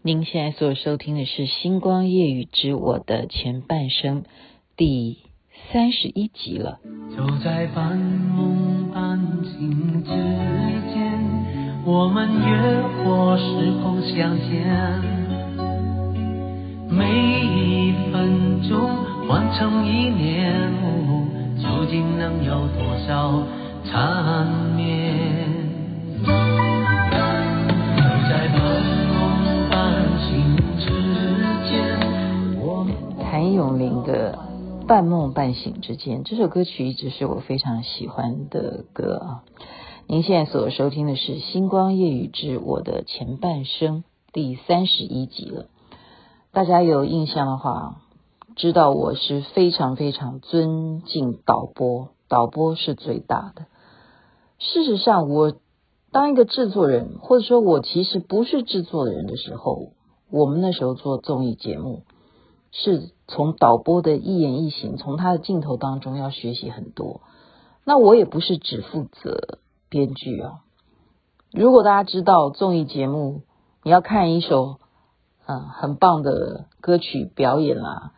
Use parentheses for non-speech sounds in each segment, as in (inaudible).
您现在所收听的是《星光夜语之我的前半生》第三十一集了。就在半梦半醒之间，我们越过时空相见，每一分钟换成一年，究竟能有多少缠绵？半梦半醒之间》这首歌曲一直是我非常喜欢的歌啊。您现在所收听的是《星光夜雨之我的前半生》第三十一集了。大家有印象的话，知道我是非常非常尊敬导播，导播是最大的。事实上，我当一个制作人，或者说我其实不是制作人的时候，我们那时候做综艺节目。是从导播的一言一行，从他的镜头当中要学习很多。那我也不是只负责编剧啊。如果大家知道综艺节目，你要看一首嗯很棒的歌曲表演啦，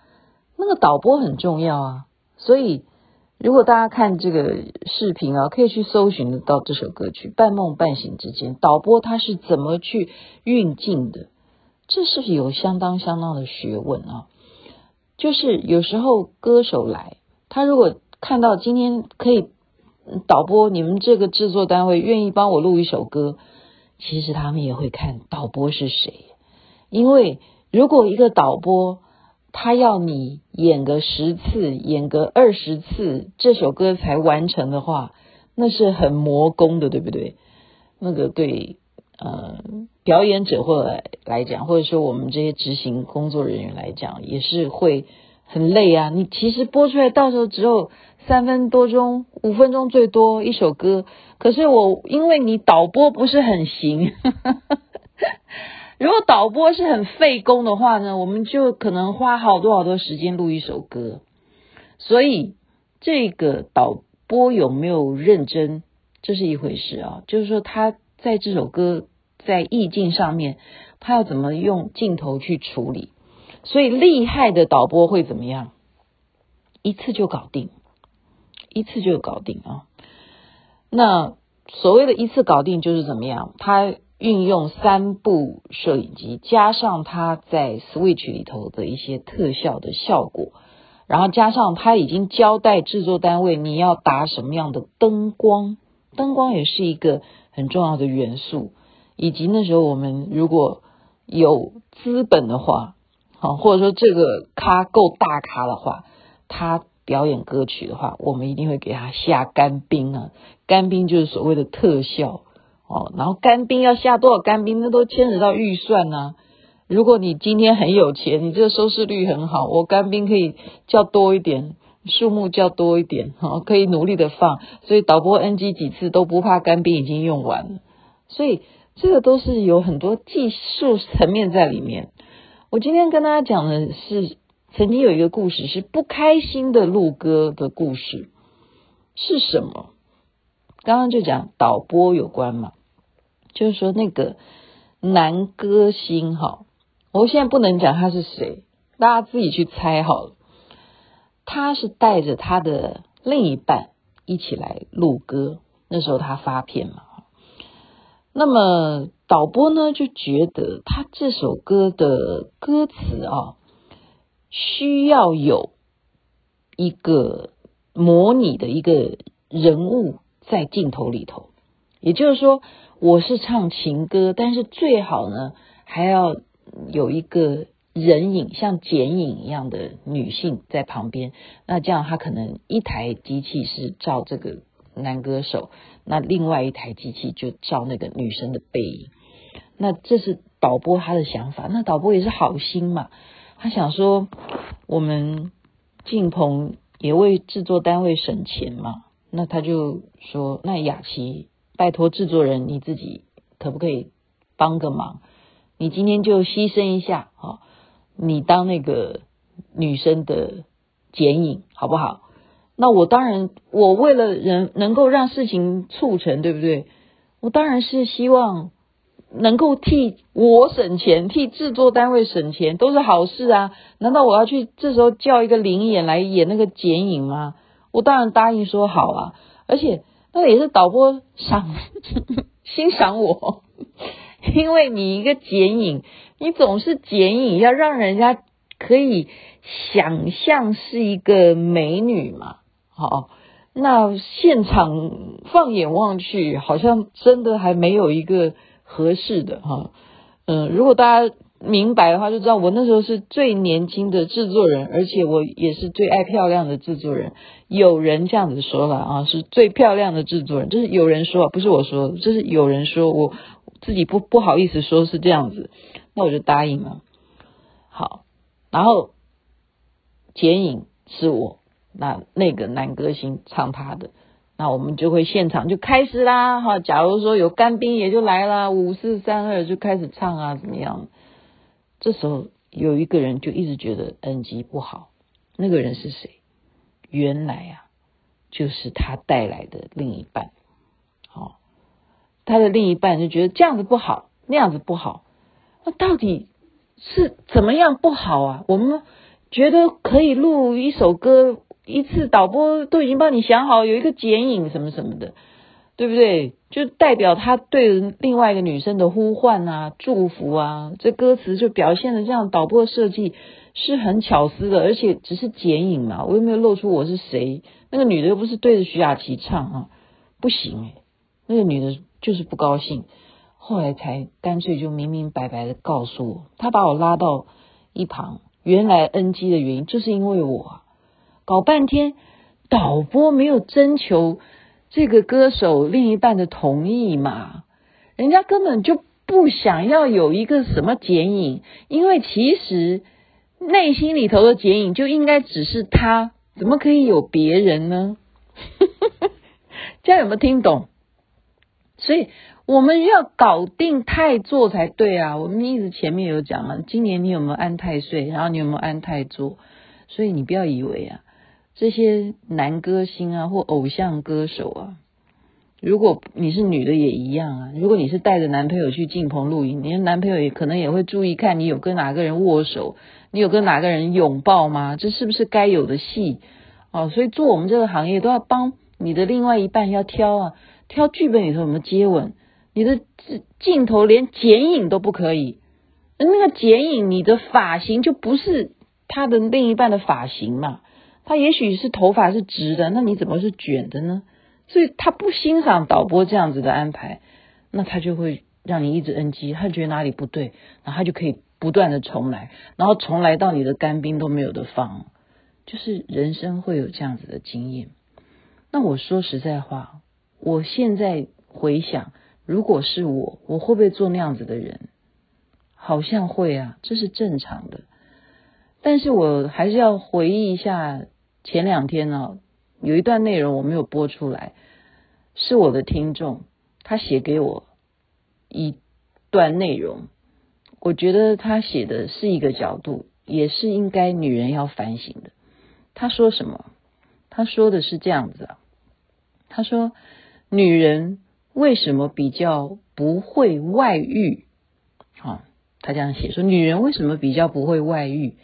那个导播很重要啊。所以如果大家看这个视频啊，可以去搜寻到这首歌曲《半梦半醒之间》，导播他是怎么去运镜的，这是有相当相当的学问啊。就是有时候歌手来，他如果看到今天可以导播，你们这个制作单位愿意帮我录一首歌，其实他们也会看导播是谁。因为如果一个导播他要你演个十次，演个二十次，这首歌才完成的话，那是很磨工的，对不对？那个对，呃，表演者或者来讲，或者说我们这些执行工作人员来讲，也是会很累啊。你其实播出来到时候只有三分多钟、五分钟最多一首歌，可是我因为你导播不是很行，(laughs) 如果导播是很费工的话呢，我们就可能花好多好多时间录一首歌。所以这个导播有没有认真，这是一回事啊。就是说他。在这首歌在意境上面，他要怎么用镜头去处理？所以厉害的导播会怎么样？一次就搞定，一次就搞定啊！那所谓的一次搞定就是怎么样？他运用三部摄影机，加上他在 Switch 里头的一些特效的效果，然后加上他已经交代制作单位你要打什么样的灯光，灯光也是一个。很重要的元素，以及那时候我们如果有资本的话，好，或者说这个咖够大咖的话，他表演歌曲的话，我们一定会给他下干冰啊！干冰就是所谓的特效哦。然后干冰要下多少干冰，那都牵扯到预算呐、啊。如果你今天很有钱，你这个收视率很好，我干冰可以叫多一点。数目叫多一点，哈，可以努力的放，所以导播 NG 几次都不怕干冰已经用完了，所以这个都是有很多技术层面在里面。我今天跟大家讲的是，曾经有一个故事是不开心的录歌的故事，是什么？刚刚就讲导播有关嘛，就是说那个男歌星哈，我现在不能讲他是谁，大家自己去猜好了。他是带着他的另一半一起来录歌，那时候他发片嘛。那么导播呢就觉得他这首歌的歌词啊，需要有一个模拟的一个人物在镜头里头，也就是说，我是唱情歌，但是最好呢还要有一个。人影像剪影一样的女性在旁边，那这样他可能一台机器是照这个男歌手，那另外一台机器就照那个女生的背影。那这是导播他的想法，那导播也是好心嘛，他想说我们进棚也为制作单位省钱嘛，那他就说那雅琪拜托制作人你自己可不可以帮个忙？你今天就牺牲一下啊。你当那个女生的剪影好不好？那我当然，我为了人能够让事情促成，对不对？我当然是希望能够替我省钱，替制作单位省钱，都是好事啊！难道我要去这时候叫一个灵演来演那个剪影吗？我当然答应说好啊！而且那也是导播赏 (laughs) 欣赏我，(laughs) 因为你一个剪影，你总是剪影，要让人家可以想象是一个美女嘛。好，那现场放眼望去，好像真的还没有一个。合适的哈，嗯，如果大家明白的话，就知道我那时候是最年轻的制作人，而且我也是最爱漂亮的制作人。有人这样子说了啊，是最漂亮的制作人，就是有人说，不是我说，就是有人说，我自己不不好意思说是这样子，那我就答应了。好，然后剪影是我，那那个男歌星唱他的。那我们就会现场就开始啦，哈！假如说有干冰也就来啦，五四三二就开始唱啊，怎么样？这时候有一个人就一直觉得 NG 不好，那个人是谁？原来啊，就是他带来的另一半，哦，他的另一半就觉得这样子不好，那样子不好，那到底是怎么样不好啊？我们觉得可以录一首歌。一次导播都已经帮你想好，有一个剪影什么什么的，对不对？就代表他对另外一个女生的呼唤啊、祝福啊，这歌词就表现的这样。导播设计是很巧思的，而且只是剪影嘛，我又没有露出我是谁。那个女的又不是对着徐雅琪唱啊，不行哎，那个女的就是不高兴，后来才干脆就明明白白的告诉我，她把我拉到一旁，原来 NG 的原因就是因为我。搞半天，导播没有征求这个歌手另一半的同意嘛？人家根本就不想要有一个什么剪影，因为其实内心里头的剪影就应该只是他，怎么可以有别人呢？(laughs) 这样有没有听懂？所以我们要搞定太座才对啊！我们一直前面有讲了，今年你有没有安太岁？然后你有没有安太座？所以你不要以为啊。这些男歌星啊，或偶像歌手啊，如果你是女的也一样啊。如果你是带着男朋友去进棚录影，你的男朋友也可能也会注意看你有跟哪个人握手，你有跟哪个人拥抱吗？这是不是该有的戏？哦，所以做我们这个行业都要帮你的另外一半要挑啊，挑剧本里头有没有接吻，你的镜头连剪影都不可以，那个剪影你的发型就不是他的另一半的发型嘛。他也许是头发是直的，那你怎么是卷的呢？所以他不欣赏导播这样子的安排，那他就会让你一直 NG，他觉得哪里不对，然后他就可以不断的重来，然后重来到你的干冰都没有的放，就是人生会有这样子的经验。那我说实在话，我现在回想，如果是我，我会不会做那样子的人？好像会啊，这是正常的。但是我还是要回忆一下前两天呢，有一段内容我没有播出来，是我的听众他写给我一段内容，我觉得他写的是一个角度，也是应该女人要反省的。他说什么？他说的是这样子啊，他说女人为什么比较不会外遇？啊，他这样写说女人为什么比较不会外遇？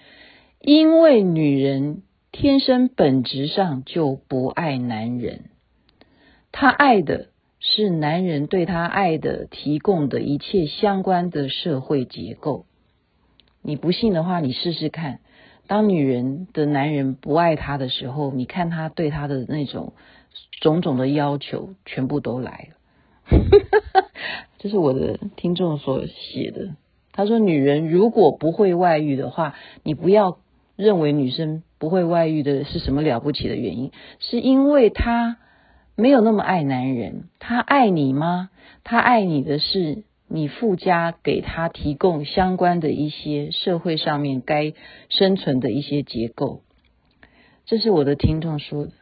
因为女人天生本质上就不爱男人，她爱的是男人对她爱的提供的一切相关的社会结构。你不信的话，你试试看。当女人的男人不爱她的时候，你看她对她的那种种种的要求，全部都来了。(laughs) 这是我的听众所写的。他说：“女人如果不会外遇的话，你不要。”认为女生不会外遇的是什么了不起的原因？是因为他没有那么爱男人。他爱你吗？他爱你的是你附加给他提供相关的一些社会上面该生存的一些结构。这是我的听众说的，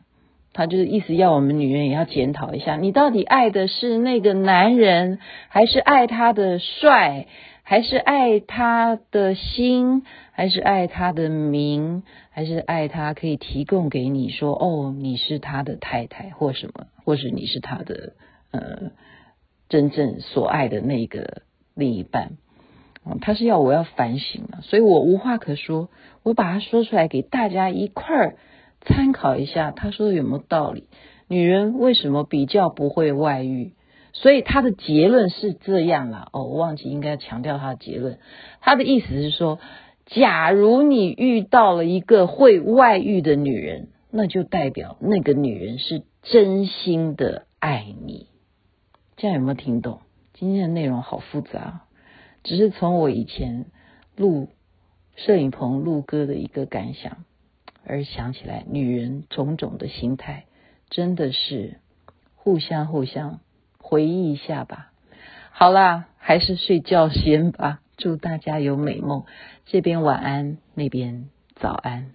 他就是意思要我们女人也要检讨一下，你到底爱的是那个男人，还是爱他的帅？还是爱他的心，还是爱他的名，还是爱他可以提供给你说哦，你是他的太太或什么，或是你是他的呃真正所爱的那个另一半。嗯，他是要我要反省了，所以我无话可说，我把它说出来给大家一块儿参考一下。他说的有没有道理？女人为什么比较不会外遇？所以他的结论是这样啦。哦，我忘记应该强调他的结论。他的意思是说，假如你遇到了一个会外遇的女人，那就代表那个女人是真心的爱你。这样有没有听懂？今天的内容好复杂。只是从我以前录摄影棚录歌的一个感想，而想起来女人种种的心态，真的是互相互相回忆一下吧。好啦，还是睡觉先吧。祝大家有美梦，这边晚安，那边早安。